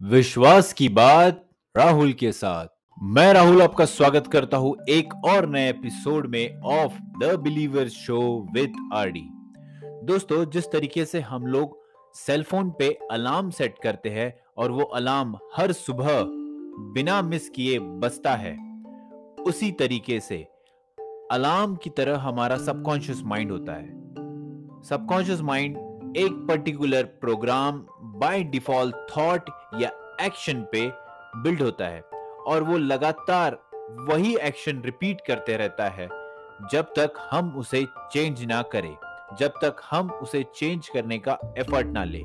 विश्वास की बात राहुल के साथ। मैं राहुल आपका स्वागत करता हूँ एक और नए एपिसोड में of the believer show with RD दोस्तों, जिस तरीके से हम लोग सेल फ़ोन पे अलार्म सेट करते हैं और वो अलार्म हर सुबह बिना मिस किए बजता है, उसी तरीके से अलार्म की तरह हमारा सबकॉन्शियस माइंड होता है। सबकॉन्शियस माइंड एक particular program by default thought या एक्शन पे बिल्ड होता है और वो लगातार वही एक्शन रिपीट करते रहता है जब तक हम उसे चेंज ना करें, जब तक हम उसे चेंज करने का एफर्ट ना ले।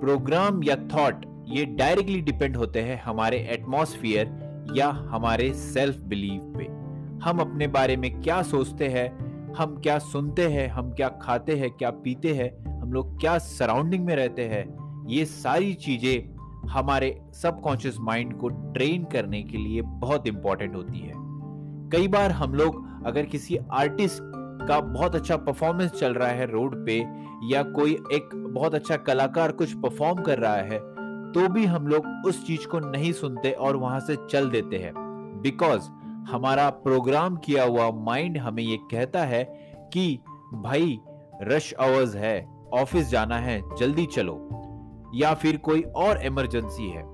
प्रोग्राम या थॉट ये डायरेक्टली डिपेंड होते हैं हमारे एटमॉस्फियर या हमारे सेल्फ बिलीव पे। हम अपने बारे में क्या सोचते हैं हम क्या सुनते हैं, हम क्या खाते हैं, क्या पीते हैं, हम लोग क्या सराउंडिंग में रहते हैं, ये सारी चीज़ें हमारे सबकॉन्शियस माइंड को ट्रेन करने के लिए बहुत इंपॉर्टेंट होती है। कई बार हम लोग अगर किसी आर्टिस्ट का बहुत अच्छा परफॉर्मेंस चल रहा है रोड पे, या कोई एक बहुत अच्छा कलाकार कुछ परफॉर्म कर रहा है तो भी हम लोग उस चीज़ को नहीं सुनते और वहाँ से चल देते हैं। बिकॉज़ हमारा प्रोग्राम किया हुआ माइंड हमें ये कहता है कि, भाई रश आवर्स है, ऑफ़िस जाना है, जल्दी चलो। या फिर कोई और इमरजेंसी है।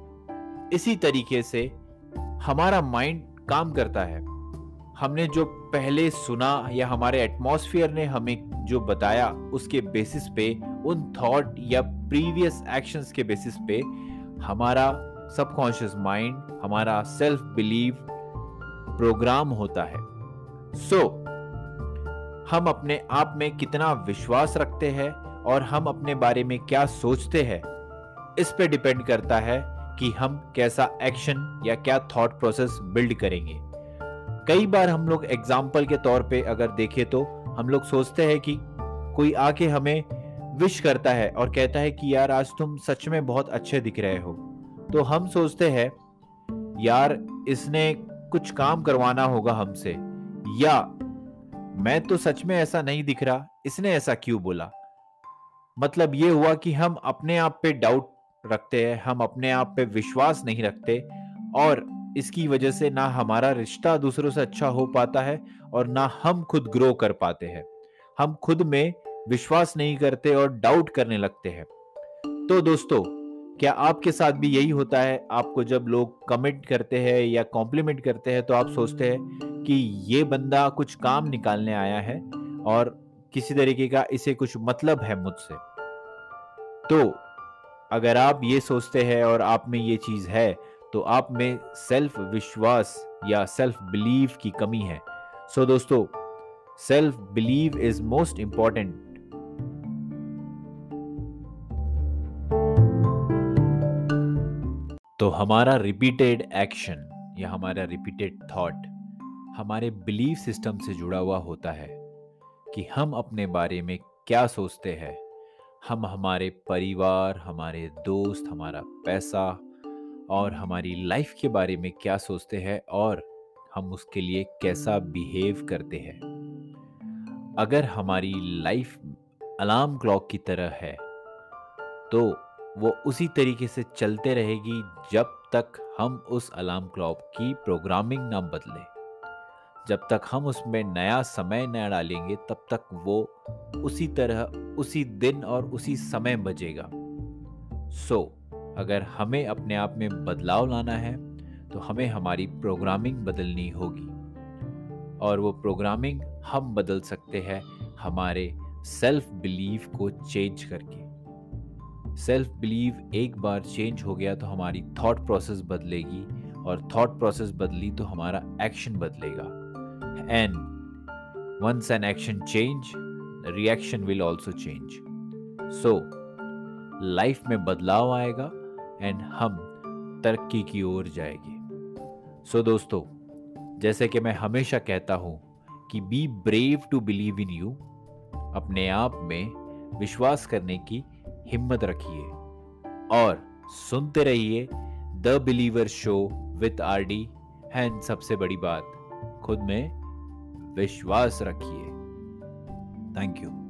इसी तरीके से हमारा माइंड काम करता है। हमने जो पहले सुना या हमारे एटमॉस्फेयर ने हमें जो बताया उसके बेसिस पे, उन थॉट या प्रीवियस एक्शंस के बेसिस पे हमारा सबकॉन्शियस माइंड हमारा सेल्फ बिलीव प्रोग्राम होता है। सो so, हम अपने आप में कितना विश्वास रखते हैं और हम अपने बारे में क्या सोचते हैं इस पे डिपेंड करता है कि हम कैसा एक्शन या क्या थॉट प्रोसेस बिल्ड करेंगे। कई बार हम लोग एग्ज़ाम्पल के तौर पे अगर देखें तो हम लोग सोचते हैं कि कोई आके हमें विश करता है और कहता है कि यार आज तुम सच में बहुत अच्छे दिख रहे हो। तो हम सोचते हैं यार इसने कुछ काम करवाना होगा हमसे। या, मैं तो सच में ऐसा नहीं दिख रहा, इसने ऐसा क्यों बोला? मतलब ये हुआ कि हम अपने आप पे डाउट रखते हैं, हम अपने आप पे विश्वास नहीं रखते, और इसकी वजह से ना हमारा रिश्ता दूसरों से अच्छा हो पाता है, और ना हम खुद ग्रो कर पाते हैं। हम खुद में विश्वास नहीं करते और डाउट करने लगते हैं। तो दोस्तों क्या आपके साथ भी यही होता है? आपको जब लोग कमेंट करते हैं या कॉम्प्लीमेंट करते हैं तो आप सोचते हैं कि ये बंदा कुछ काम निकालने आया है और किसी तरीके का इसे कुछ मतलब है मुझसे। तो अगर आप ये सोचते हैं और आप में ये चीज़ है तो आप में सेल्फ विश्वास या सेल्फ बिलीव की कमी है। सो so, दोस्तों self believe is most important तो हमारा रिपीटेड एक्शन या हमारा रिपीटेड थॉट हमारे बिलीफ सिस्टम से जुड़ा हुआ होता है कि हम अपने बारे में क्या सोचते हैं। हम हमारे परिवार, हमारे दोस्त, हमारा पैसा और हमारी लाइफ के बारे में क्या सोचते हैं और हम उसके लिए कैसा बिहेव करते हैं। अगर हमारी लाइफ अलार्म क्लॉक की तरह है तो वो उसी तरीके से चलते रहेगी जब तक हम उस अलार्म क्लॉक की प्रोग्रामिंग ना बदले। जब तक हम उसमें नया समय न डालेंगे तब तक वो उसी तरह उसी दिन और उसी समय बजेगा। सो so, अगर हमें अपने आप में बदलाव लाना है तो हमें हमारी प्रोग्रामिंग बदलनी होगी। और वो प्रोग्रामिंग हम बदल सकते हैं हमारे सेल्फ बिलीव को चेंज करके। सेल्फ बिलीव एक बार चेंज हो गया तो हमारी थॉट प्रोसेस बदलेगी और थॉट प्रोसेस बदली तो हमारा एक्शन बदलेगा। And once an action change the reaction will also change so life में बदलाव आएगा एंड हम तरक्की की ओर जाएँगे। सो so, दोस्तों जैसे कि मैं हमेशा कहता हूँ कि be brave to believe in you अपने आप में विश्वास करने की हिम्मत रखिए और सुनते रहिए the believer show with R D. And सबसे बड़ी बात, खुद में विश्वास रखिए। Thank you.